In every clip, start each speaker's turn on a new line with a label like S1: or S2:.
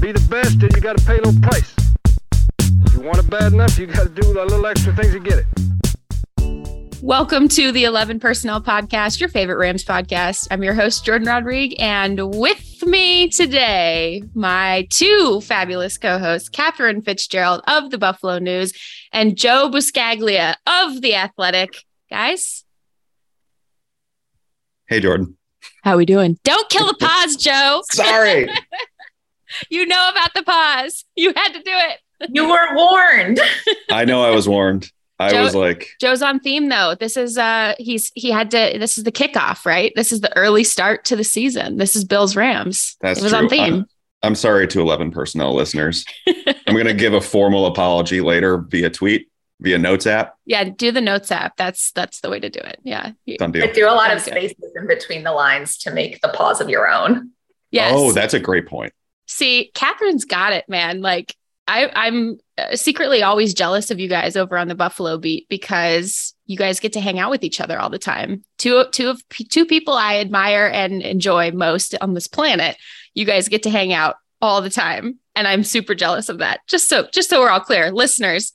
S1: Be the best, then you gotta pay a little price. If you want it bad enough, you gotta do a little extra things to get it.
S2: Welcome to the 11 Personnel Podcast, your favorite Rams podcast. I'm your host, Jordan Rodrigue, and with me today, my two fabulous co hosts, Catherine Fitzgerald of the Buffalo News and Joe Buscaglia of The Athletic. Guys,
S3: Hey, Jordan.
S2: how we doing? Don't kill the pause, Joe.
S3: Sorry.
S2: You know about the pause. You had to do it.
S4: You weren't warned.
S3: I know I was warned. I
S2: Joe-
S3: was like,
S2: Joe's on theme though. This is uh he's he had to this is the kickoff, right? This is the early start to the season. This is Bills Rams.
S3: that's
S2: it was
S3: true.
S2: on theme.
S3: I'm, I'm sorry to 11 personnel listeners. I'm going to give a formal apology later via tweet, via notes app.
S2: Yeah, do the notes app. That's that's the way to do it. Yeah.
S3: Done deal.
S4: I do a lot of
S2: Sounds good.
S4: spaces in between the lines to make the pause of your own.
S2: Yes.
S3: Oh, that's a great point.
S2: See, Catherine's got it, man. Like I, I'm uh, secretly always jealous of you guys over on the Buffalo beat because you guys get to hang out with each other all the time. Two, two of two people I admire and enjoy most on this planet. You guys get to hang out all the time, and I'm super jealous of that. Just so, just so we're all clear, listeners,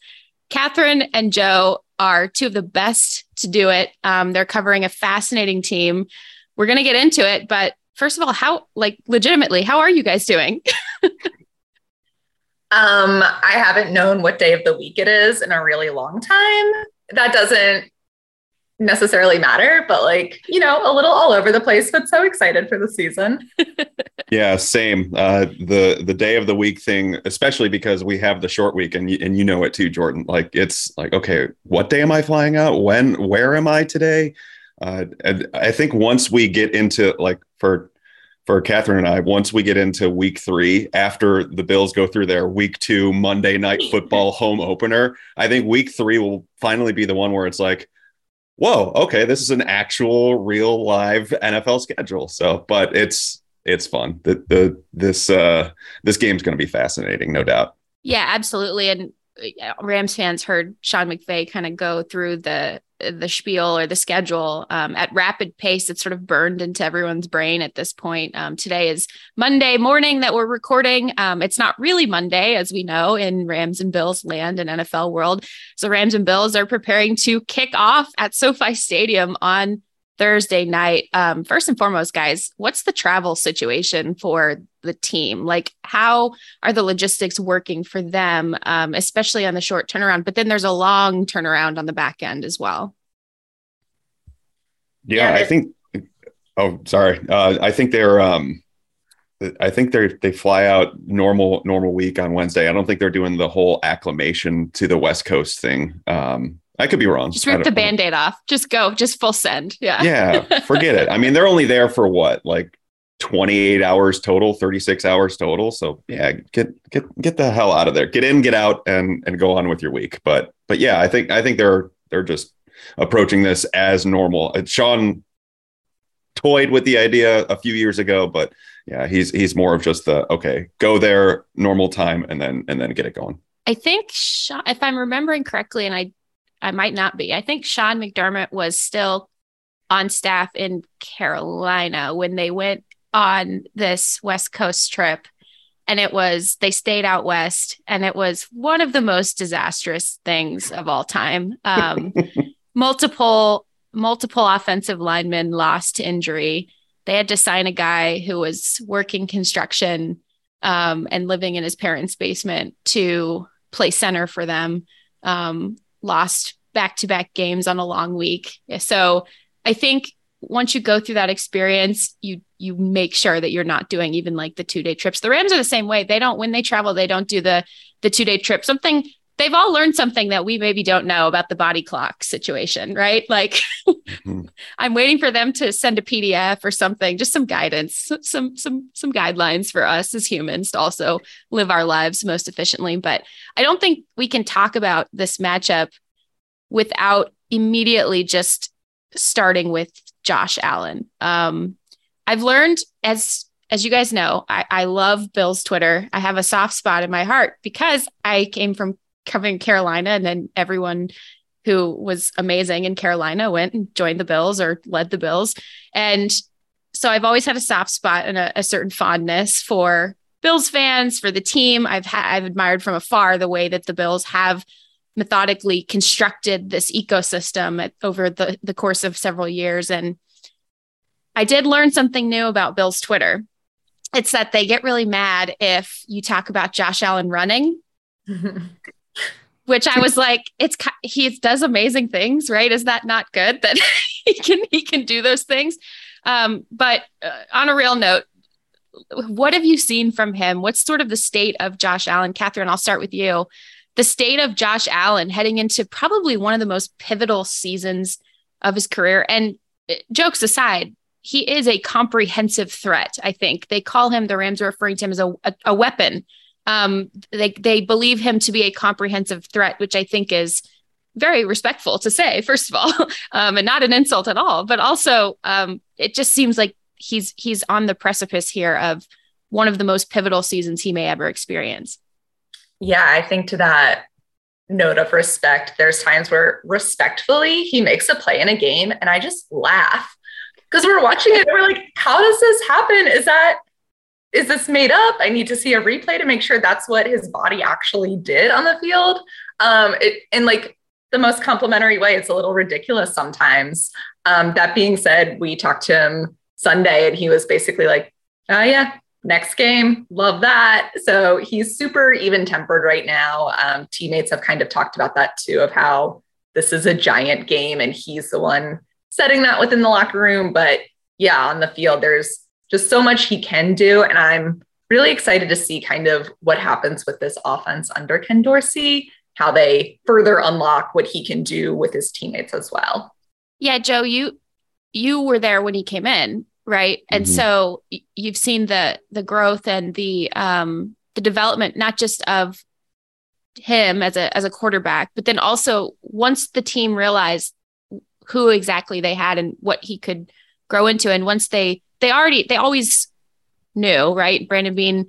S2: Catherine and Joe are two of the best to do it. Um, they're covering a fascinating team. We're gonna get into it, but first of all, how like legitimately, how are you guys doing?
S4: Um, I haven't known what day of the week it is in a really long time. That doesn't necessarily matter, but like, you know, a little all over the place, but so excited for the season.
S3: Yeah, same. Uh, the the day of the week thing, especially because we have the short week, and you, and you know it too, Jordan. Like it's like, okay, what day am I flying out? When? Where am I today? Uh, and I think once we get into like for for Catherine and I, once we get into week three, after the Bills go through their week two Monday night football home opener, I think week three will finally be the one where it's like, whoa, okay, this is an actual real live NFL schedule. So, but it's it's fun. The the this uh this game's going to be fascinating, no doubt.
S2: Yeah, absolutely. And uh, Rams fans heard Sean McVay kind of go through the the spiel or the schedule um, at rapid pace. It's sort of burned into everyone's brain at this point. Um, today is Monday morning that we're recording. Um, it's not really Monday, as we know, in Rams and Bills land and NFL world. So Rams and Bills are preparing to kick off at SoFi Stadium on Thursday night. Um, first and foremost, guys, what's the travel situation for the team? Like, how are the logistics working for them, um, especially on the short turnaround? But then there's a long turnaround on the back end as well.
S3: Yeah,
S4: Yeah,
S3: I think. Oh, sorry. Uh, I think they're. Um, I think they they fly out normal normal week on Wednesday. I don't think they're doing the whole acclimation to the West Coast thing. Um, I could be wrong.
S2: Just rip the
S3: don't-
S2: band aid off. Just go. Just full send. Yeah.
S3: Yeah, forget it. I mean, they're only there for what, like 28 hours total, 36 hours total. So yeah, get get get the hell out of there. Get in, get out, and and go on with your week. But but yeah, I think I think they're they're just approaching this as normal. Uh, Sean toyed with the idea a few years ago, but yeah, he's he's more of just the okay, go there, normal time, and then and then get it going.
S2: I think Sean, if I'm remembering correctly, and I I might not be, I think Sean McDermott was still on staff in Carolina when they went on this West Coast trip. And it was, they stayed out west, and it was one of the most disastrous things of all time. Um, multiple, multiple offensive linemen lost to injury. They had to sign a guy who was working construction um, and living in his parents' basement to play center for them. Um, lost back to back games on a long week. So I think once you go through that experience, you you make sure that you're not doing even like the two day trips. The Rams are the same way. They don't when they travel, they don't do the the two day trip. Something they've all learned something that we maybe don't know about the body clock situation, right? Like mm-hmm. I'm waiting for them to send a PDF or something, just some guidance, some some some guidelines for us as humans to also live our lives most efficiently. But I don't think we can talk about this matchup without immediately just starting with Josh Allen. Um, I've learned as as you guys know, I, I love Bill's Twitter. I have a soft spot in my heart because I came from covering Carolina, and then everyone who was amazing in Carolina went and joined the Bills or led the Bills. And so I've always had a soft spot and a, a certain fondness for Bills fans, for the team. I've ha- I've admired from afar the way that the Bills have methodically constructed this ecosystem at, over the, the course of several years. And I did learn something new about Bill's Twitter. It's that they get really mad if you talk about Josh Allen running. which I was like, it's he does amazing things, right? Is that not good that he can he can do those things? Um, but uh, on a real note, what have you seen from him? What's sort of the state of Josh Allen? Catherine, I'll start with you. The state of Josh Allen heading into probably one of the most pivotal seasons of his career. And uh, jokes aside, he is a comprehensive threat. I think they call him the Rams are referring to him as a, a, a weapon um, they they believe him to be a comprehensive threat, which I think is very respectful to say, first of all, um, and not an insult at all. But also, um, it just seems like he's he's on the precipice here of one of the most pivotal seasons he may ever experience.
S4: Yeah, I think to that note of respect, there's times where respectfully he makes a play in a game, and I just laugh because we're watching it. we're like, how does this happen? Is that is this made up? I need to see a replay to make sure that's what his body actually did on the field. Um, it, in like the most complimentary way, it's a little ridiculous sometimes. Um, that being said, we talked to him Sunday and he was basically like, oh, yeah, next game, love that. So he's super even tempered right now. Um, teammates have kind of talked about that too, of how this is a giant game and he's the one setting that within the locker room. But yeah, on the field, there's just so much he can do. And I'm really excited to see kind of what happens with this offense under Ken Dorsey, how they further unlock what he can do with his teammates as well.
S2: Yeah, Joe, you you were there when he came in, right? Mm-hmm. And so you've seen the the growth and the um the development not just of him as a as a quarterback, but then also once the team realized who exactly they had and what he could grow into and once they they already they always knew, right? Brandon Beane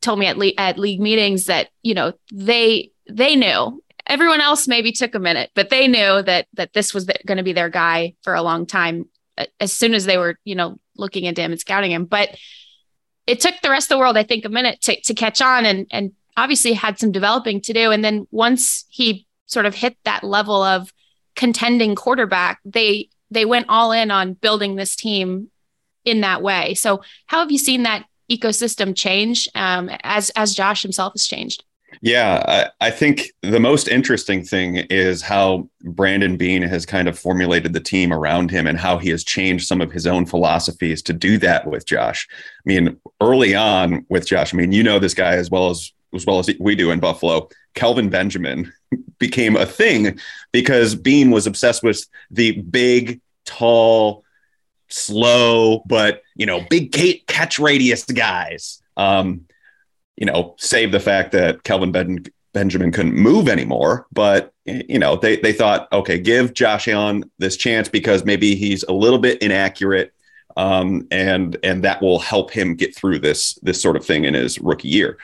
S2: told me at le- at league meetings that you know they they knew. Everyone else maybe took a minute, but they knew that that this was going to be their guy for a long time. As soon as they were, you know, looking at him and scouting him, but it took the rest of the world, I think, a minute to to catch on, and and obviously had some developing to do. And then once he sort of hit that level of contending quarterback, they they went all in on building this team in that way. So, how have you seen that ecosystem change um, as as Josh himself has changed?
S3: Yeah, I, I, think the most interesting thing is how Brandon Beane has kind of formulated the team around him and how he has changed some of his own philosophies to do that with Josh. I mean, early on with Josh, I mean, you know this guy as well as as well as we do in Buffalo. Kelvin Benjamin became a thing because Beane was obsessed with the big, tall, slow, but you know, big catch radius guys. Um, you know, save the fact that Kelvin ben- Benjamin couldn't move anymore, but you know, they they thought, okay, give Josh Allen this chance because maybe he's a little bit inaccurate, um, and and that will help him get through this this sort of thing in his rookie year.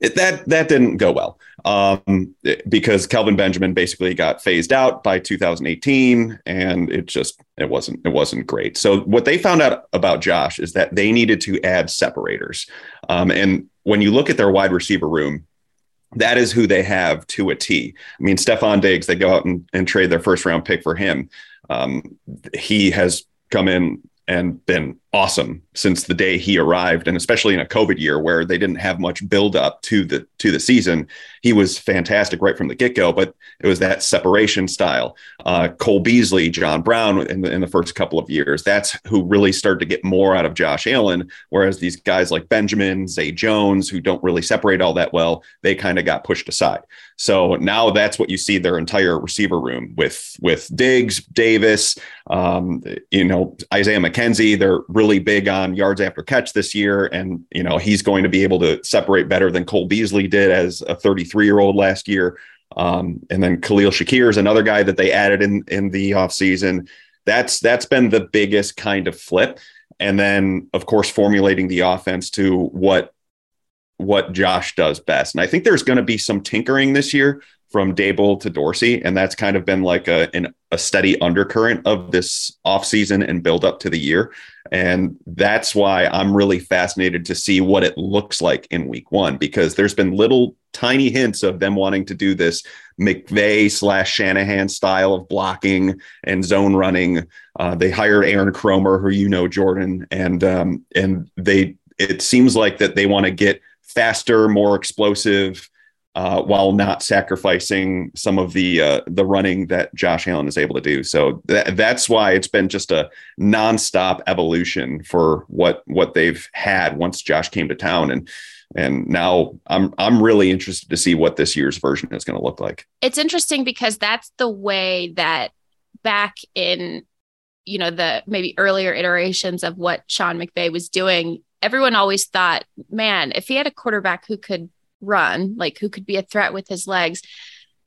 S3: It, that that didn't go well um, because Kelvin Benjamin basically got phased out by 2018, and it just it wasn't it wasn't great. So what they found out about Josh is that they needed to add separators, um, and when you look at their wide receiver room, that is who they have to a T. I mean, Stefon Diggs, they go out and, and trade their first round pick for him. Um, he has come in and been awesome since the day he arrived and especially in a covid year where they didn't have much build up to the to the season. He was fantastic right from the get-go but it was that separation style. Uh, cole beasley john brown in the, in the first couple of years that's who really started to get more out of josh allen whereas these guys like benjamin zay jones who don't really separate all that well they kind of got pushed aside. So now that's what you see their entire receiver room with with diggs davis um, you know isaiah mckenzie they're really big on yards after catch this year. And, you know, he's going to be able to separate better than Cole Beasley did as a 33 year old last year. Um, and then Khalil Shakir is another guy that they added in, in the offseason. That's, that's been the biggest kind of flip. And then, of course, formulating the offense to what what Josh does best. And I think there's going to be some tinkering this year from Daboll to Dorsey, and that's kind of been like a an, a steady undercurrent of this offseason and build up to the year. And that's why I'm really fascinated to see what it looks like in week one, because there's been little tiny hints of them wanting to do this McVay slash Shanahan style of blocking and zone running. Uh, they hired Aaron Kromer, who you know, Jordan, and um, and they it seems like that they want to get faster, more explosive uh, while not sacrificing some of the uh, the running that Josh Allen is able to do. So th- that's why it's been just a nonstop evolution for what what they've had once Josh came to town, and and now I'm I'm really interested to see what this year's version is going to look like.
S2: It's interesting because that's the way that back in you know the maybe earlier iterations of what Sean McVay was doing. Everyone always thought, man, if he had a quarterback who could run, like who could be a threat with his legs.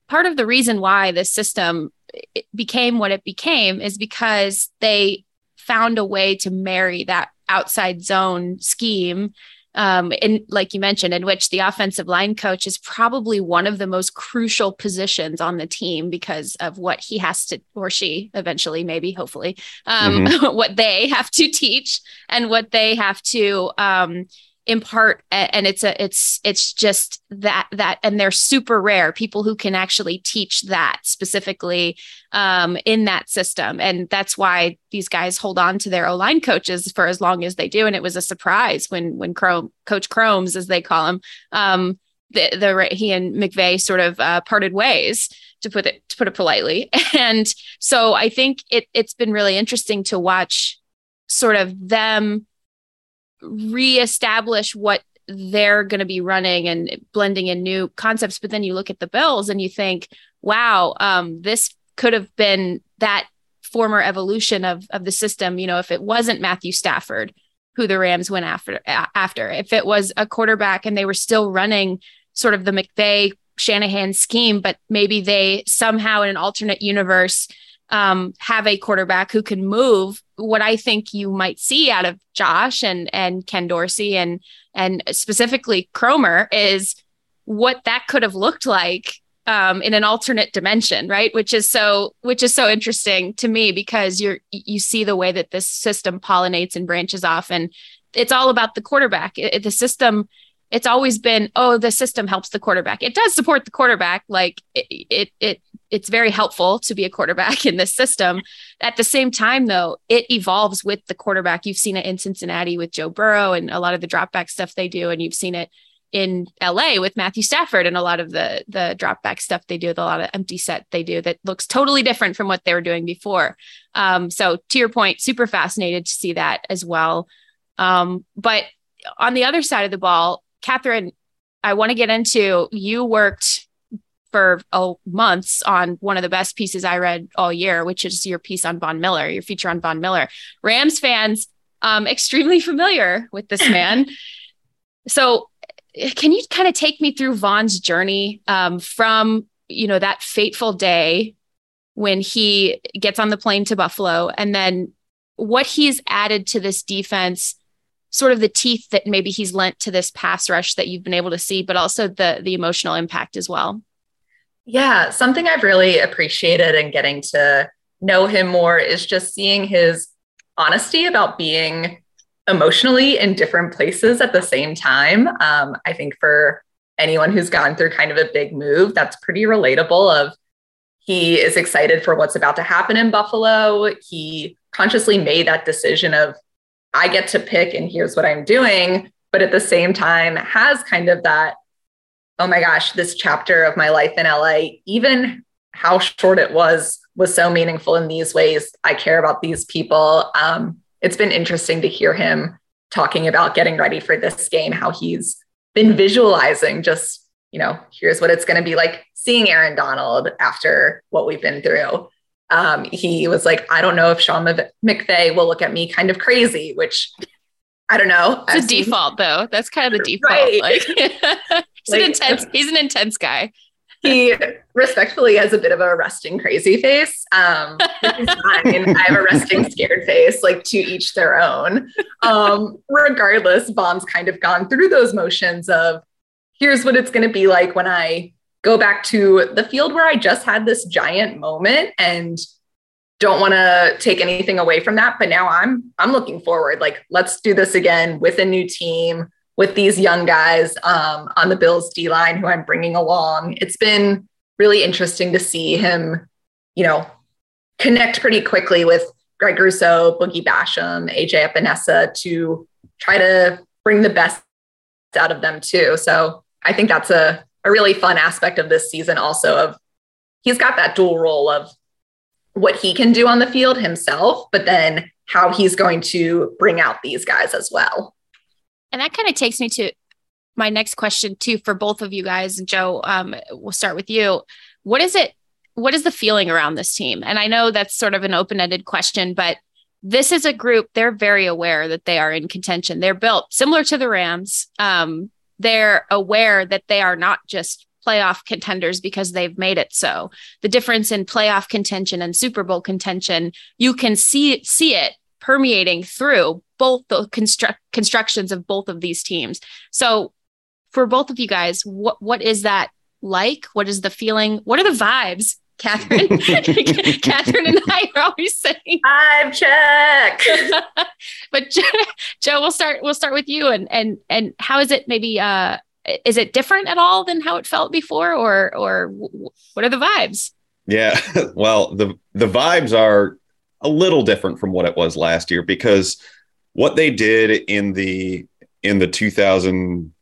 S2: Part of the reason why this system became what it became is because they found a way to marry that outside zone scheme um, in like you mentioned, in which the offensive line coach is probably one of the most crucial positions on the team because of what he has to, or she eventually, maybe, hopefully, um, mm-hmm. what they have to teach and what they have to um, in part and it's a it's it's just that that and they're super rare people who can actually teach that specifically um, in that system. And that's why these guys hold on to their o-line coaches for as long as they do. And it was a surprise when when Chrome, coach chromes as they call him um, the, the he and McVay sort of uh, parted ways to put it to put it politely. And so i think it it's been really interesting to watch sort of them reestablish what they're going to be running and blending in new concepts. But then you look at the Bills and you think, wow, um, this could have been that former evolution of of the system. You know, if it wasn't Matthew Stafford, who the Rams went after after, if it was a quarterback and they were still running sort of the McVay Shanahan scheme, but maybe they somehow in an alternate universe um, have a quarterback who can move. What I think you might see out of Josh and and Ken Dorsey and and specifically Kromer is what that could have looked like um, in an alternate dimension, right? Which is so which is so interesting to me because you're you see the way that this system pollinates and branches off, and it's all about the quarterback. It, the system it's always been oh the system helps the quarterback it does support the quarterback like it, it it it's very helpful to be a quarterback in this system at the same time though it evolves with the quarterback you've seen it in cincinnati with joe burrow and a lot of the drop back stuff they do and you've seen it in LA with Matthew Stafford and a lot of the the drop back stuff they do a lot of empty set they do that looks totally different from what they were doing before. Um, so to your point, super fascinated to see that as well. Um, but on the other side of the ball, Catherine, I want to get into you worked for oh, months on one of the best pieces I read all year, which is your piece on Von Miller, your feature on Von Miller. Rams fans, um, extremely familiar with this man. so, can you kind of take me through Von's journey um, from you know that fateful day when he gets on the plane to Buffalo, and then what he's added to this defense sort of the teeth that maybe he's lent to this pass rush that you've been able to see, but also the the emotional impact as well.
S4: Yeah, something I've really appreciated and getting to know him more is just seeing his honesty about being emotionally in different places at the same time. Um, I think for anyone who's gone through kind of a big move, that's pretty relatable. Of he is excited for what's about to happen in Buffalo. He consciously made that decision of I get to pick and here's what I'm doing, but at the same time has kind of that, oh my gosh, this chapter of my life in LA, even how short it was, was so meaningful in these ways. I care about these people. Um, it's been interesting to hear him talking about getting ready for this game, how he's been visualizing just, you know, here's what it's going to be like seeing Aaron Donald after what we've been through um, he was like, I don't know if Sean McVay will look at me kind of crazy, which I don't know.
S2: It's I've a seen. default though. That's kind of the default. Right. Like, like, an intense, he's an intense guy.
S4: he respectfully has a bit of a resting crazy face. Um, I have a resting scared face, like to each their own. Um, regardless, Von's kind of gone through those motions of here's what it's going to be like when I go back to the field where I just had this giant moment and don't want to take anything away from that but now i'm i'm looking forward like let's do this again with a new team with these young guys um, on the bills d line who i'm bringing along it's been really interesting to see him you know connect pretty quickly with greg Rousseau, boogie basham aj Epenesa to try to bring the best out of them too so i think that's a a really fun aspect of this season also of he's got that dual role of what he can do on the field himself, but then how he's going to bring out these guys as well.
S2: And that kind of takes me to my next question too for both of you guys. And Joe, um, we'll start with you. What is it? What is the feeling around this team? And I know that's sort of an open-ended question, but this is a group they're very aware that they are in contention. They're built similar to the Rams. Um, they're aware that they are not just playoff contenders because they've made it so. The difference in playoff contention and Super Bowl contention, you can see see it permeating through both the construct constructions of both of these teams. So for both of you guys, what what is that like? What is the feeling? What are the vibes Catherine, Catherine and I are always saying
S4: "I'm check."
S2: but Joe, we'll start. We'll start with you. And and and how is it? Maybe uh, is it different at all than how it felt before, or or what are the vibes?
S3: Yeah, well, the the vibes are a little different from what it was last year because what they did in the in the 2000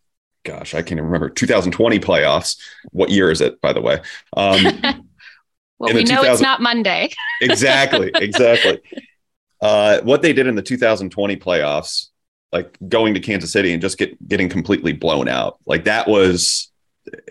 S3: gosh i can't even remember 2020 playoffs what year is it by the way um,
S2: well, we know 2000- it's not Monday.
S3: exactly, exactly. Uh, what they did in the 2020 playoffs, like going to Kansas City and just get getting completely blown out, like that was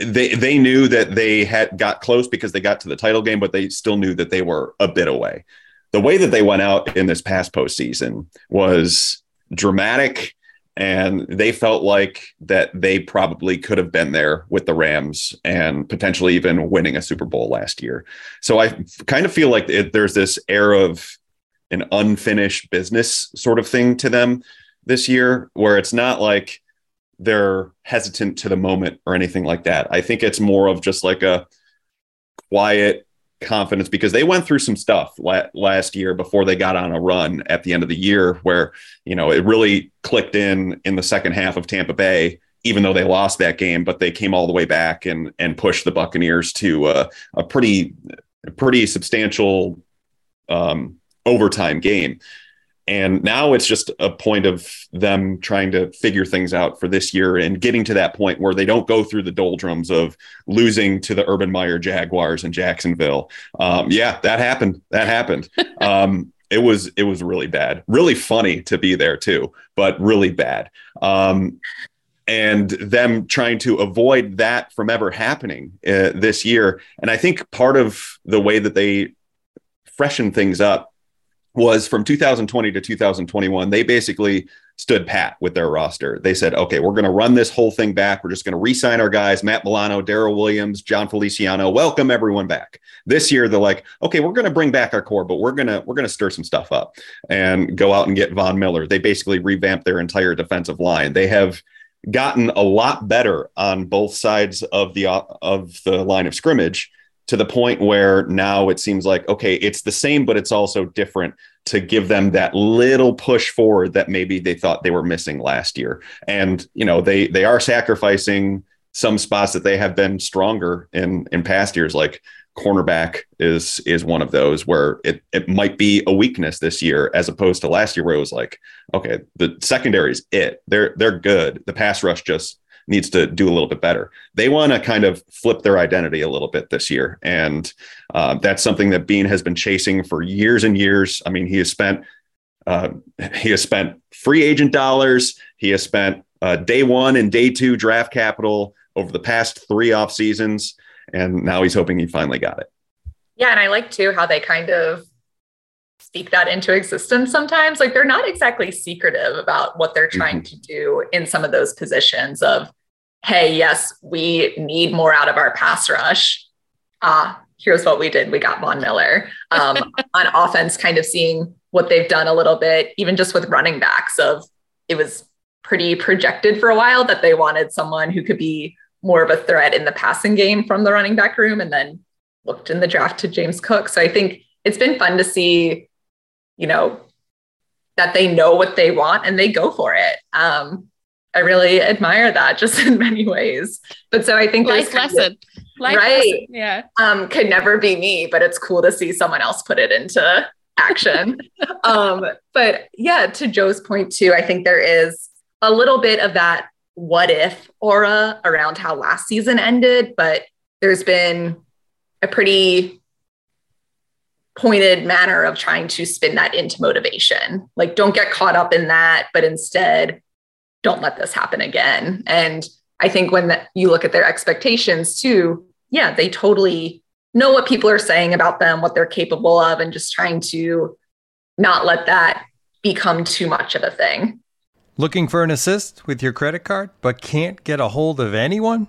S3: they they knew that they had got close because they got to the title game, but they still knew that they were a bit away. The way that they went out in this past postseason was dramatic and they felt like that they probably could have been there with the Rams and potentially even winning a Super Bowl last year. So I kind of feel like it, there's this air of an unfinished business sort of thing to them this year, where it's not like they're hesitant to the moment or anything like that. I think it's more of just like a quiet confidence because they went through some stuff la- last year before they got on a run at the end of the year where you know it really clicked in in the second half of Tampa Bay even though they lost that game but they came all the way back and and pushed the Buccaneers to uh, a pretty pretty substantial um, overtime game and now it's just a point of them trying to figure things out for this year and getting to that point where they don't go through the doldrums of losing to the Urban Meyer Jaguars in Jacksonville. Um, yeah, that happened. That happened. Um, it was it was really bad. Really funny to be there too, but really bad. Um, and them trying to avoid that from ever happening uh, this year. And I think part of the way that they freshen things up was from 2020 to 2021 they basically stood pat with their roster. They said okay we're going to run this whole thing back. We're just going to re-sign our guys matt milano daryl williams Jon feliciano welcome everyone back. This year they're like okay we're going to bring back our core but we're going to we're going to stir some stuff up and go out and get von miller. They basically revamped their entire defensive line. They have gotten a lot better on both sides of the of the line of scrimmage to the point where now it seems like okay it's the same but it's also different to give them that little push forward that maybe they thought they were missing last year and you know they they are sacrificing some spots that they have been stronger in in past years like cornerback is is one of those where it it might be a weakness this year as opposed to last year where it was like, okay, the secondary is it. They're they're good. The pass rush just needs to do a little bit better. They want to kind of flip their identity a little bit this year, and uh, that's something that Beane has been chasing for years and years. I mean, he has spent uh, he has spent free agent dollars. He has spent uh, day one and day two draft capital over the past three off seasons and now he's hoping he finally got it.
S4: Yeah, and I like too how they kind of speak that into existence sometimes. Like they're not exactly secretive about what they're trying mm-hmm. to do in some of those positions of, hey, yes, we need more out of our pass rush. Ah, here's what we did. We got Von Miller. Um, on offense, kind of seeing what they've done a little bit, even just with running backs of it was pretty projected for a while that they wanted someone who could be more of a threat in the passing game from the running back room and then looked in the draft to James Cook. So I think it's been fun to see, you know, that they know what they want and they go for it. Um, I really admire that just in many ways. But so I think
S2: life lesson.
S4: Of, Life right. Lesson.
S2: Yeah.
S4: Um, could never be me, but it's cool to see someone else put it into action. um, but yeah, to Joe's point too, I think there is a little bit of that what if aura around how last season ended, but there's been a pretty pointed manner of trying to spin that into motivation. Like, don't get caught up in that, but instead, don't let this happen again. And I think when the, you look at their expectations too, yeah, they totally know what people are saying about them, what they're capable of, and just trying to not let that become too much of a thing.
S5: Looking for an assist with your credit card but can't get a hold of anyone?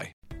S6: apply.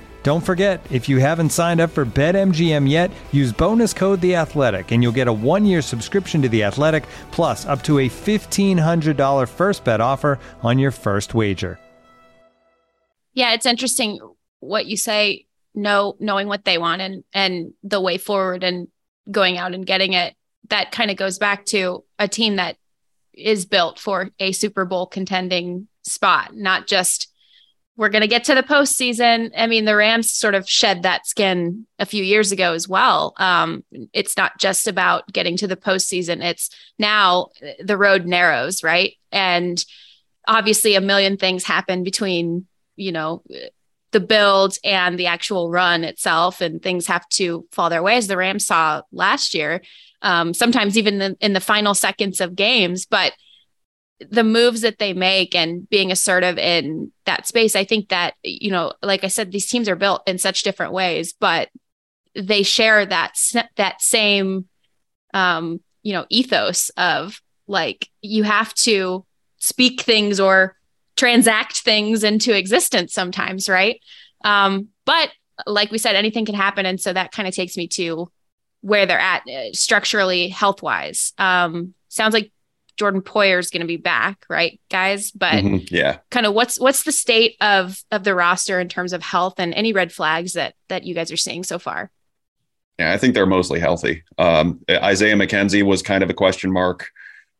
S5: Don't forget, if you haven't signed up for BetMGM yet, use bonus code The Athletic, and you'll get a one-year subscription to The Athletic, plus up to a fifteen hundred dollar first bet offer on your first wager.
S2: Yeah, it's interesting what you say. Know knowing what they want and and the way forward, and going out and getting it. That kind of goes back to a team that is built for a Super Bowl contending spot, not just we're going to get to the postseason. I mean, the Rams sort of shed that skin a few years ago as well. Um, it's not just about getting to the postseason. It's now the road narrows, right? And obviously, a million things happen between, you know, the build and the actual run itself, and things have to fall their way, as the Rams saw last year. Um, sometimes even in, in the final seconds of games, but the moves that they make and being assertive in that space i think that you know like i said these teams are built in such different ways but they share that that same um, you know, ethos of like you have to speak things or transact things into existence sometimes, right? Um, but like we said, anything can happen. And so that kind of takes me to where they're at uh, structurally, health wise. Um, sounds like Jordan Poyer is going to be back, right, guys? But
S3: Mhm, yeah.
S2: kind of what's what's the state of of the roster in terms of health and any red flags that that you guys are seeing so far?
S3: Yeah, I think they're mostly healthy. Um, Isaiah McKenzie was kind of a question mark,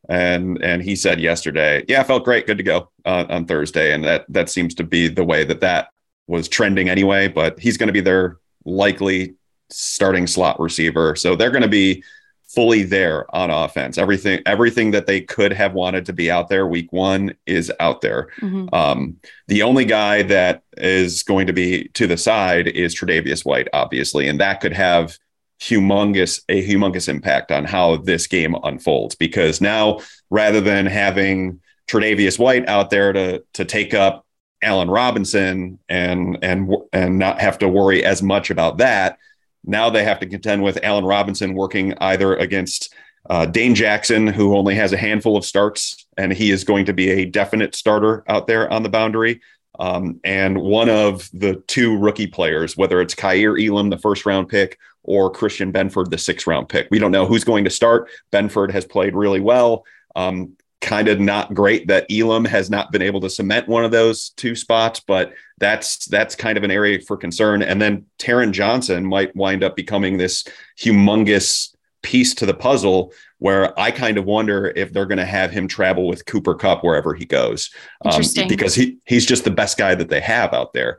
S3: and and he said yesterday, "Yeah, I felt great, good to go uh, on Thursday," and that that seems to be the way that that was trending anyway. But he's going to be their likely starting slot receiver, so they're going to be fully there on offense. Everything everything that they could have wanted to be out there week one is out there. Um, the only guy that is going to be to the side is Tre'Davious White, obviously, and that could have humongous a humongous impact on how this game unfolds. Because now, rather than having Tre'Davious White out there to to take up Allen Robinson and and and not have to worry as much about that, now they have to contend with Allen Robinson working either against uh, Dane Jackson, who only has a handful of starts, and he is going to be a definite starter out there on the boundary. Um, and one of the two rookie players, whether it's Kaiir Elam, the first round pick, or Christian Benford, the sixth round pick. We don't know who's going to start. Benford has played really well. Um, kind of not great that Elam has not been able to cement one of those two spots, but that's that's kind of an area for concern. And then Taron Johnson might wind up becoming this humongous piece to the puzzle where I kind of wonder if they're going to have him travel with Cooper Kupp wherever he goes, um, because he he's just the best guy that they have out there.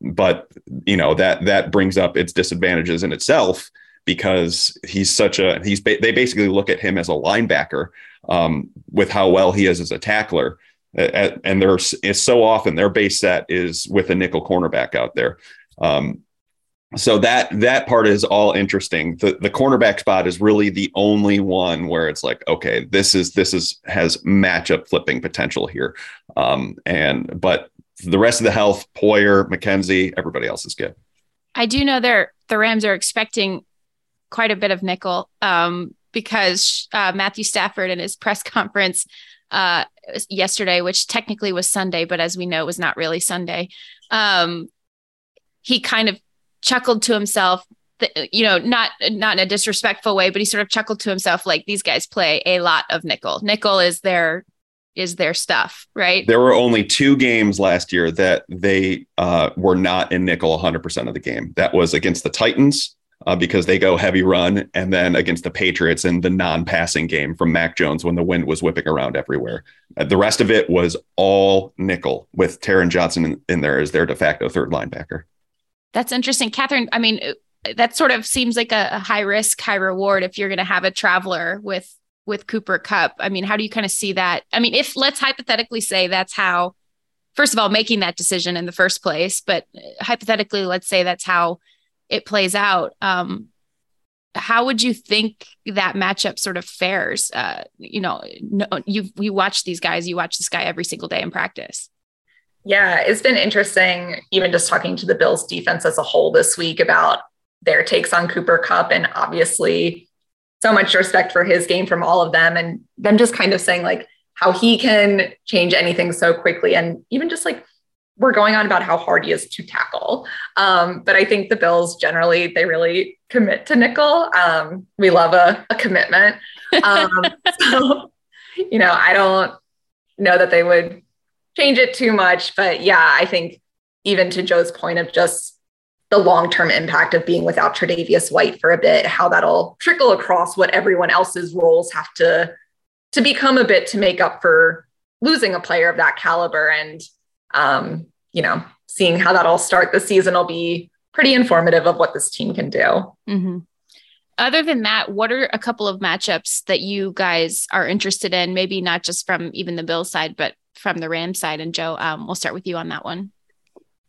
S3: But you know that that brings up its disadvantages in itself because he's such a he's they basically look at him as a linebacker um, with how well he is as a tackler. And there's so often their base set is with a nickel cornerback out there. Um, so that that part is all interesting. The the cornerback spot is really the only one where it's like, okay, this is this is has matchup flipping potential here. Um, and but the rest of the health, Poyer, McKenzie, everybody else is good.
S2: I do know they're the Rams are expecting quite a bit of nickel um, because uh, Matthew Stafford in his press conference uh, yesterday, which technically was Sunday, but as we know, was not really Sunday. Um, he kind of chuckled to himself, th- you know, not not in a disrespectful way, but he sort of chuckled to himself like these guys play a lot of nickel. Nickel is their is their stuff, right?
S3: There were only two games last year that they uh, were not in nickel 100% of the game. That was against the Titans uh, because they go heavy run, and then against the Patriots in the non passing game from Mac Jones when the wind was whipping around everywhere. Uh, the rest of it was all nickel with Taron Johnson in, in there as their de facto third linebacker.
S2: That's interesting, Catherine. I mean, that sort of seems like a, a high risk, high reward if you're going to have a traveler with with Cooper Kupp. I mean, how do you kind of see that? I mean, if let's hypothetically say that's how, first of all, making that decision in the first place, but hypothetically, let's say that's how it plays out. Um, how would you think that matchup sort of fares? Uh, you know, no, you you watch these guys, you watch this guy every single day in practice.
S4: Yeah, it's been interesting, even just talking to the Bills defense as a whole this week about their takes on Cooper Kupp. And obviously, so much respect for his game from all of them, and them just kind of saying like how he can change anything so quickly. And even just like we're going on about how hard he is to tackle. Um, but I think the Bills generally, they really commit to nickel. Um, we love a, a commitment. Um, so, you know, I don't know that they would change it too much. But yeah, I think even to Joe's point of just the long term impact of being without Tre'Davious White for a bit, how that'll trickle across what everyone else's roles have to to become a bit to make up for losing a player of that caliber. And um, you know, seeing how that'll start the season will be pretty informative of what this team can do.
S2: Mm-hmm. Other than that, what are a couple of matchups that you guys are interested in? Maybe not just from even the Bill side, but from the Rams side. And Joe, um, we'll start with you on that one.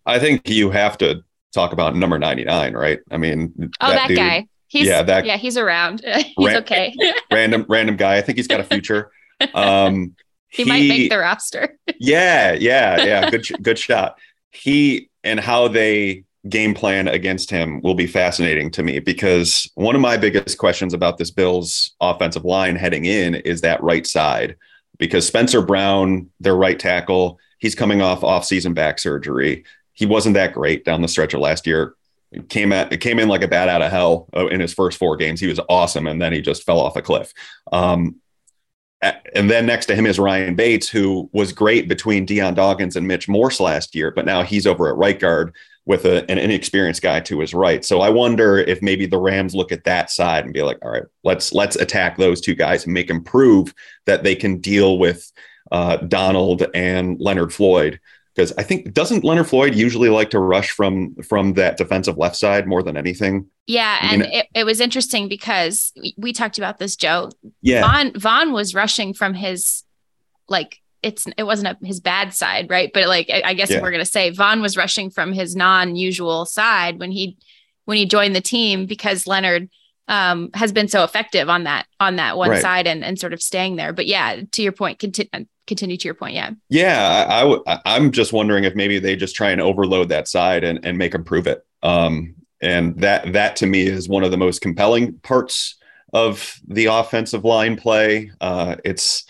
S3: I think you have to talk about number 99, right? I mean,
S2: oh, that, that dude, guy. He's,
S3: yeah, that,
S2: yeah, he's around. he's ran, okay.
S3: random, random guy. I think he's got a future. Um,
S2: he, he, might make the roster.
S3: yeah, yeah, yeah. Good, good shot. He and how they game plan against him will be fascinating to me because one of my biggest questions about this Bills offensive line heading in is that right side because Spencer Brown, their right tackle, he's coming off off-season back surgery. He wasn't that great down the stretch of last year. Came at it came in like a bat out of hell uh, in his first four games. He was awesome, and then he just fell off a cliff. Um, and then next to him is Ryan Bates, who was great between Dion Dawkins and Mitch Morse last year, but now he's over at right guard with a, an inexperienced guy to his right. So I wonder if maybe the Rams look at that side and be like, all right, let's let's attack those two guys and make them prove that they can deal with uh, Donald and Leonard Floyd. Because I think doesn't Leonard Floyd usually like to rush from from that defensive left side more than anything?
S2: Yeah, and it, it was interesting because we, we talked about this, Joe.
S3: Yeah,
S2: Von Von was rushing from his like it's it wasn't a, his bad side, right? But like I, I guess yeah. we're gonna say Von was rushing from his non-usual side when he when he joined the team because Leonard um, has been so effective on that on that one right. side and and sort of staying there. But yeah, to your point, continue continue to your point. Yeah,
S3: yeah. I, I I'm just wondering if maybe they just try and overload that side and and make them prove it. Um, and that that to me is one of the most compelling parts of the offensive line play. Uh, it's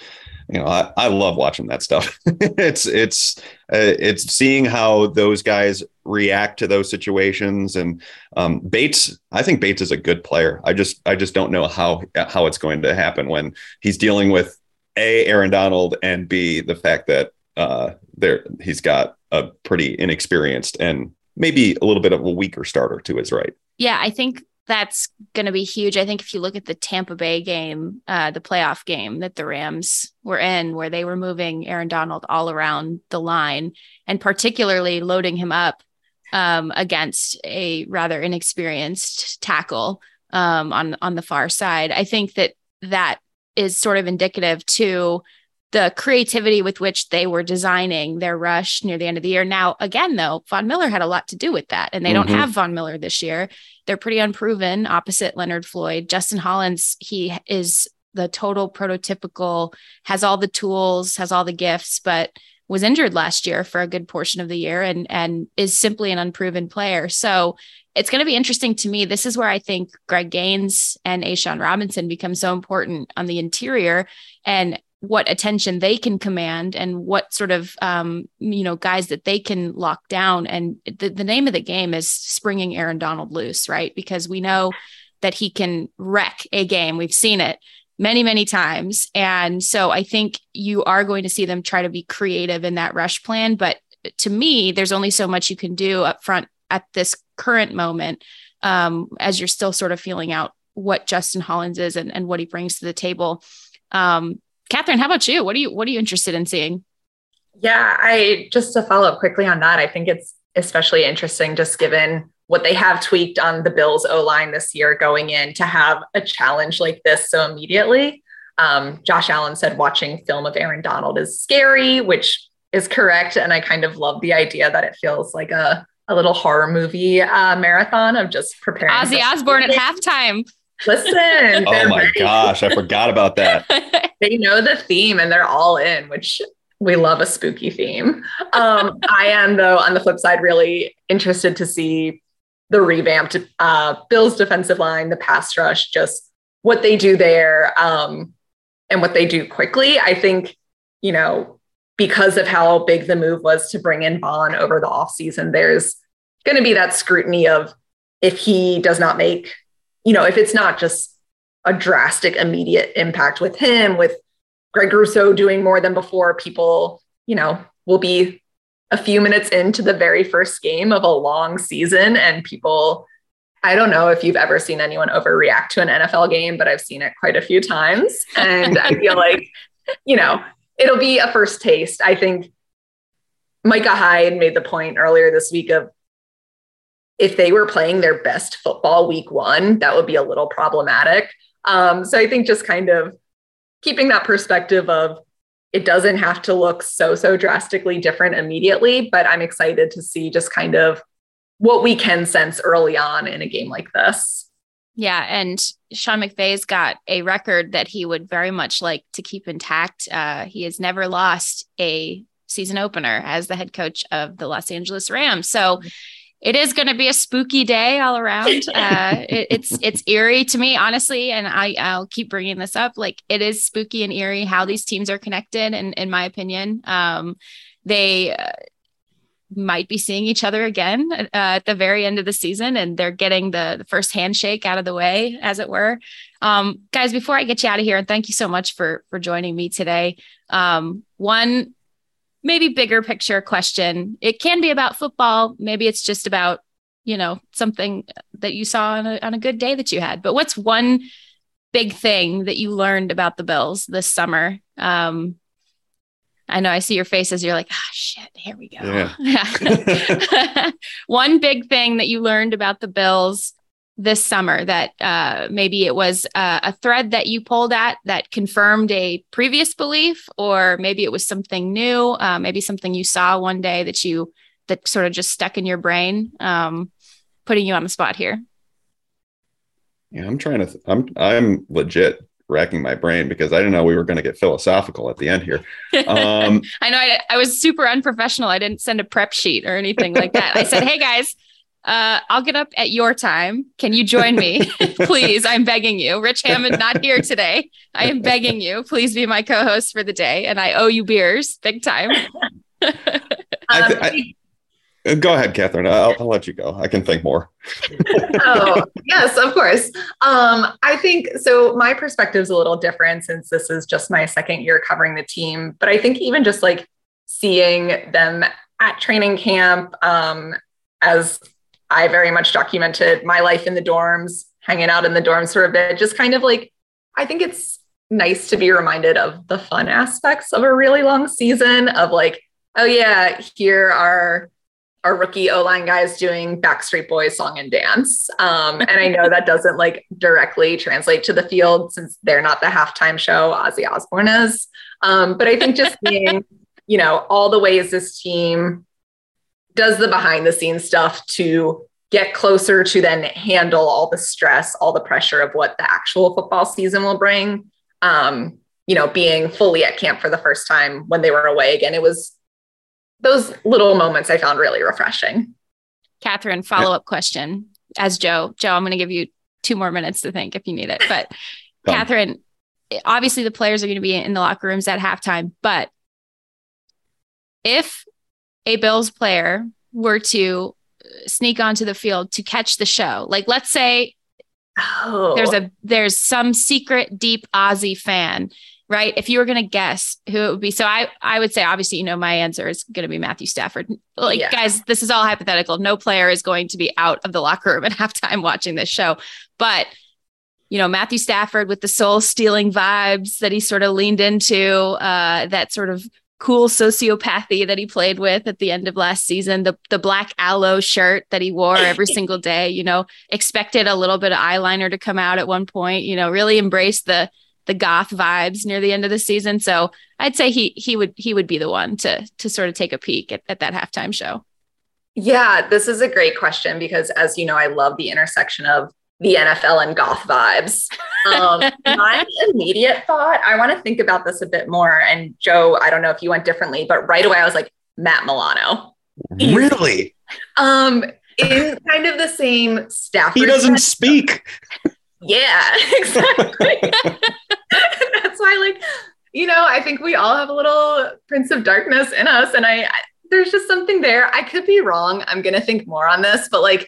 S3: you know, I, I love watching that stuff. it's it's uh, it's seeing how those guys react to those situations. And um, Bates, I think Bates is a good player. I just I just don't know how how it's going to happen when he's dealing with a Aaron Donald and b the fact that uh, there he's got a pretty inexperienced and maybe a little bit of a weaker starter to his right.
S2: Yeah, I think that's going to be huge. I think if you look at the Tampa Bay game, uh, the playoff game that the Rams were in, where they were moving Aaron Donald all around the line and particularly loading him up um, against a rather inexperienced tackle um, on on the far side, I think that that is sort of indicative to the creativity with which they were designing their rush near the end of the year. Now, again, though, Von Miller had a lot to do with that, and they mm-hmm. don't have Von Miller this year. They're pretty unproven opposite Leonard Floyd. Justin Hollins, he is the total prototypical, has all the tools, has all the gifts, but was injured last year for a good portion of the year and and is simply an unproven player. So it's going to be interesting to me. This is where I think Greg Gaines and A'Shawn Robinson become so important on the interior. And what attention they can command and what sort of um, you know guys that they can lock down and the, the name of the game is springing aaron donald loose right because we know that he can wreck a game we've seen it many many times and so i think you are going to see them try to be creative in that rush plan but to me there's only so much you can do up front at this current moment um, as you're still sort of feeling out what justin hollins is and, and what he brings to the table um, Katherine, how about you? What are you what are you interested in seeing?
S4: Yeah, I just to follow up quickly on that, I think it's especially interesting just given what they have tweaked on the Bills O line this year going in to have a challenge like this so immediately. Um, Josh Allen said watching film of Aaron Donald is scary, which is correct. And I kind of love the idea that it feels like a, a little horror movie uh, marathon of just preparing.
S2: Ozzy Osbourne at halftime.
S4: Listen.
S3: oh my ready. gosh, I forgot about that.
S4: they know the theme and they're all in, which we love a spooky theme. Um, I am, though, on the flip side, really interested to see the revamped uh, Bills defensive line, the pass rush, just what they do there um, and what they do quickly. I think, you know, because of how big the move was to bring in Von over the offseason, there's going to be that scrutiny of if he does not make you know, if it's not just a drastic immediate impact with him, with Greg Rousseau doing more than before, people, you know, will be a few minutes into the very first game of a long season and people I don't know if you've ever seen anyone overreact to an NFL game, but I've seen it quite a few times. And I feel like, you know, it'll be a first taste. I think Micah Hyde made the point earlier this week of if they were playing their best football week one, that would be a little problematic. Um, so I think just kind of keeping that perspective of it doesn't have to look so, so drastically different immediately, but I'm excited to see just kind of what we can sense early on in a game like this.
S2: Yeah. And Sean McVay's got a record that he would very much like to keep intact. Uh, he has never lost a season opener as the head coach of the Los Angeles Rams. So, it is going to be a spooky day all around. Uh, it, it's it's eerie to me, honestly, and I I'll keep bringing this up. Like it is spooky and eerie how these teams are connected, and in my opinion, um, they. Uh, might be seeing each other again uh, at the very end of the season and they're getting the, the first handshake out of the way as it were um, guys before i get you out of here and thank you so much for for joining me today um, one maybe bigger picture question. It can be about football. Maybe it's just about you know something that you saw on a, on a good day that you had. But what's one big thing that you learned about the bills this summer? Um, I know I see your face as you're like, ah, oh, shit, here we go. Yeah. One big thing that you learned about the Bills this summer that uh, maybe it was uh, a thread that you pulled at that confirmed a previous belief, or maybe it was something new, uh, maybe something you saw one day that you that sort of just stuck in your brain. Um, putting you on the spot here.
S3: Yeah, I'm trying to. Th- I'm I'm legit racking my brain because I didn't know we were going to get philosophical at the end here. Um,
S2: I know I, I, was super unprofessional. I didn't send a prep sheet or anything like that. I said, "Hey guys, uh, I'll get up at your time. Can you join me, please? I'm begging you. Rich Hammond not here today. I am begging you. Please be my co-host for the day, and I owe you beers, big time."
S3: I, th- I, Go ahead, Katherine. I'll, I'll, let you go. I can think more.
S4: oh, yes, of course. Um, I think so. My perspective is a little different since this is just my second year covering the team. But I think even just like seeing them at training camp, um, as I very much documented my life in the dorms, hanging out in the dorms for a bit, just kind of like, I think it's nice to be reminded of the fun aspects of a really long season of like, oh, yeah, here are our rookie O line guys doing Backstreet Boys song and dance. Um, and I know that doesn't like directly translate to the field since they're not the halftime show Ozzy Osbourne is. Um, but I think just seeing, you know, all the ways this team does the behind the scenes stuff to get closer to then handle all the stress, all the pressure of what the actual football season will bring. Um, you know, being fully at camp for the first time when they were away again, it was those little moments I found really refreshing.
S2: Katherine, follow up question as Joe. Joe, I'm going to give you two more minutes to think if you need it. But Katherine, obviously the players are going to be in the locker rooms at halftime, but if a Bills player were to sneak onto the field to catch the show, like let's say oh. there's a there's some secret deep Ozzy fan right? If you were going to guess who it would be, so I I would say obviously you know my answer is going to be Matthew Stafford. Like yeah. guys, this is all hypothetical. No player is going to be out of the locker room at halftime watching this show, but you know Matthew Stafford with the soul stealing vibes that he sort of leaned into, uh, that sort of cool sociopathy that he played with at the end of last season, the the black aloe shirt that he wore every single day, you know, expected a little bit of eyeliner to come out at one point, you know, really embraced the the goth vibes near the end of the season. So I'd say he he would he would be the one to to sort of take a peek at, at that halftime show.
S4: Yeah, this is a great question because as you know, I love the intersection of the NFL and goth vibes. Um, my immediate thought, I want to think about this a bit more. And Joe, I don't know if you went differently, but right away I was like, Matt Milano.
S3: Really?
S4: Um, in kind of the same staff.
S3: He doesn't speak.
S4: Yeah, exactly. That's why, like, you know, I think we all have a little Prince of Darkness in us. And I, I there's just something there. I could be wrong. I'm going to think more on this, but like,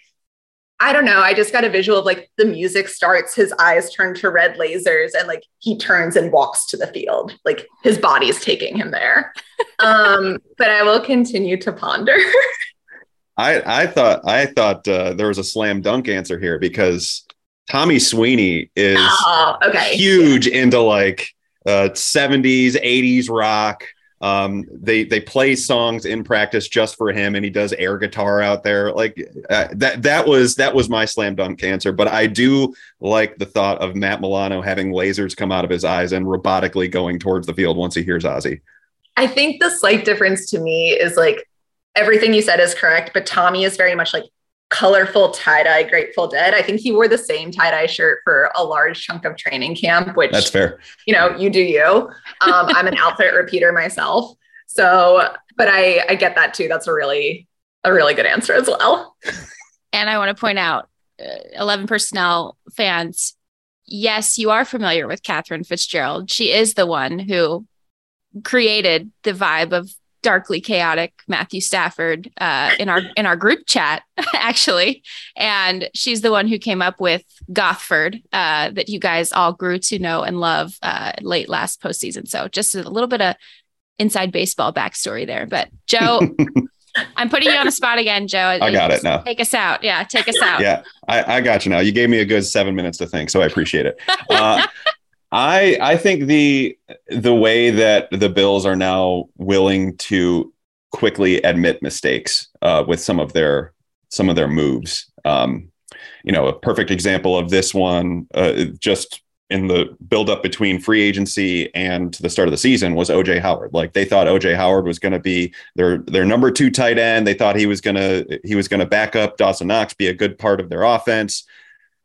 S4: I don't know. I just got a visual of like the music starts, his eyes turn to red lasers, and like he turns and walks to the field. Like his body is taking him there. um, but I will continue to ponder.
S3: I I thought I thought uh, there was a slam dunk answer here because Tommy Sweeney is
S4: oh, okay.
S3: huge into like uh, 70s, 80s rock. Um, they they play songs in practice just for him, and he does air guitar out there. Like uh, that that was that was my slam dunk answer. But I do like the thought of Matt Milano having lasers come out of his eyes and robotically going towards the field once he hears Ozzy.
S4: I think the slight difference to me is like everything you said is correct, but Tommy is very much like colorful tie-dye Grateful Dead. I think he wore the same tie-dye shirt for a large chunk of training camp, which
S3: that's fair.
S4: You know, you do you. Um, I'm an outfit repeater myself. So, but I I get that too. That's a really a really good answer as well.
S2: And I want to point out, uh, 11 personnel fans, yes, you are familiar with Katherine Fitzgerald. She is the one who created the vibe of darkly chaotic Matthew Stafford uh, in our in our group chat actually, and she's the one who came up with Gothford uh, that you guys all grew to know and love uh, late last postseason. So just a little bit of inside baseball backstory there. But Joe, I'm putting you on the spot again, Joe.
S3: I got it now.
S2: Take us out. Yeah, take us out.
S3: Yeah, I, I got you now. You gave me a good seven minutes to think, so I appreciate it. Uh, I I think the the way that the Bills are now willing to quickly admit mistakes uh, with some of their some of their moves. Um, you know, a perfect example of this one, uh, just in the buildup between free agency and the start of the season, was OJ Howard. Like they thought OJ Howard was going to be their their number two tight end. They thought he was gonna he was going to back up Dawson Knox, be a good part of their offense.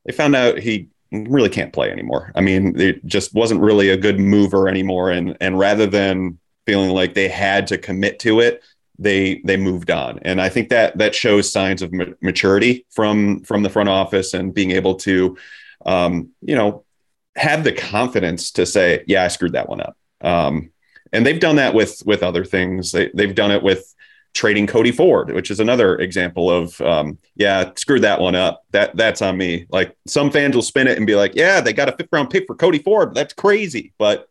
S3: They found out he really can't play anymore. I mean, it just wasn't really a good mover anymore. And and rather than feeling like they had to commit to it, they they moved on. And I think that that shows signs of maturity from from the front office and being able to, um, you know, have the confidence to say, yeah, I screwed that one up. Um, and they've done that with with other things. They, they've done it with trading Cody Ford, which is another example of, um, yeah, screwed that one up. That that's on me. Like some fans will spin it and be like, yeah, they got a fifth round pick for Cody Ford. That's crazy, but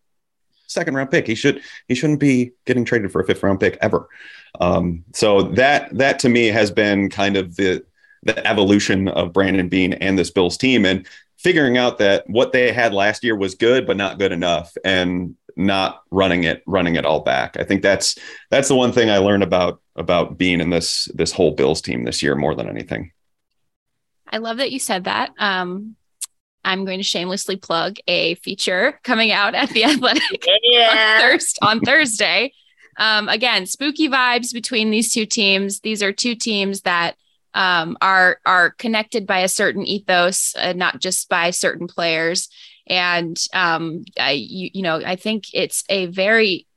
S3: second round pick. He should he shouldn't be getting traded for a fifth round pick ever. Um, so that that to me has been kind of the the evolution of Brandon Beane and this Bills team and figuring out that what they had last year was good but not good enough and not running it running it all back. I think that's that's the one thing I learned about about being in this this whole Bills team this year more than anything.
S2: I love that you said that. Um, I'm going to shamelessly plug a feature coming out at the Athletic yeah. on, Thurs- on Thursday. Um, again, spooky vibes between these two teams. These are two teams that um, are are connected by a certain ethos, uh, not just by certain players. And um, I, you, you know, I think it's a very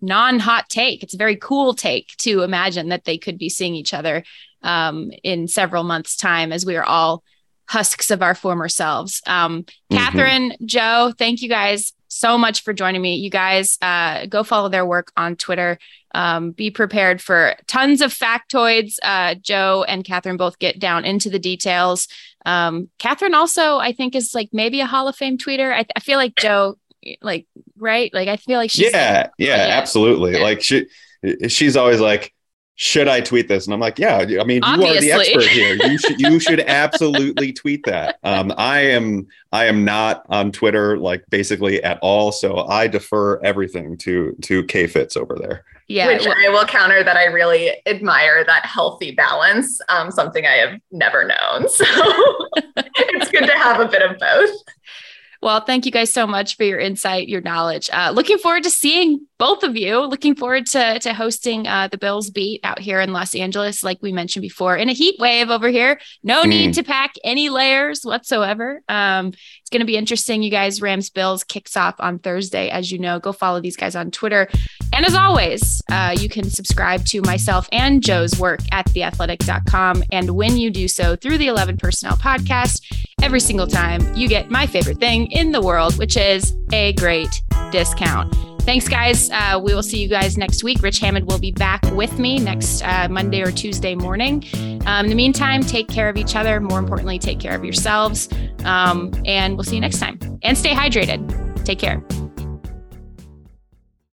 S2: non-hot take. It's a very cool take to imagine that they could be seeing each other um, in several months' time as we are all husks of our former selves. Um, mm-hmm. Katherine, Joe, thank you guys so much for joining me. You guys uh, go follow their work on Twitter. Um, be prepared for tons of factoids. Uh, Joe and Katherine both get down into the details. Um, Katherine also, I think, is like maybe a Hall of Fame tweeter. I, I feel like Joe like right like i feel like she's
S3: yeah yeah, yeah, absolutely yeah. like she she's always like should I tweet this? And I'm like, yeah, I mean, Obviously. you are the expert here. You should you should absolutely tweet that. Um, I am I am not on Twitter like basically at all, so I defer everything to to K Fitz over there.
S4: Yeah, which I will counter that I really admire that healthy balance. Um, something I have never known. So it's good to have a bit of both.
S2: Well, thank you guys so much for your insight, your knowledge. Uh, looking forward to seeing both of you. Looking forward to, to hosting uh, the Bills Beat out here in Los Angeles, like we mentioned before, in a heat wave over here. No mm. need to pack any layers whatsoever. Um, it's going to be interesting. You guys, Rams Bills kicks off on Thursday. As you know, go follow these guys on Twitter. And as always, uh, you can subscribe to myself and Joe's work at theathletic.com. And when you do so through the 11 Personnel podcast, every single time you get my favorite thing in the world, which is a great discount. Thanks, guys. Uh, we will see you guys next week. Rich Hammond will be back with me next uh, Monday or Tuesday morning. Um, in the meantime, take care of each other. More importantly, take care of yourselves. Um, and we'll see you next time. And stay hydrated. Take care.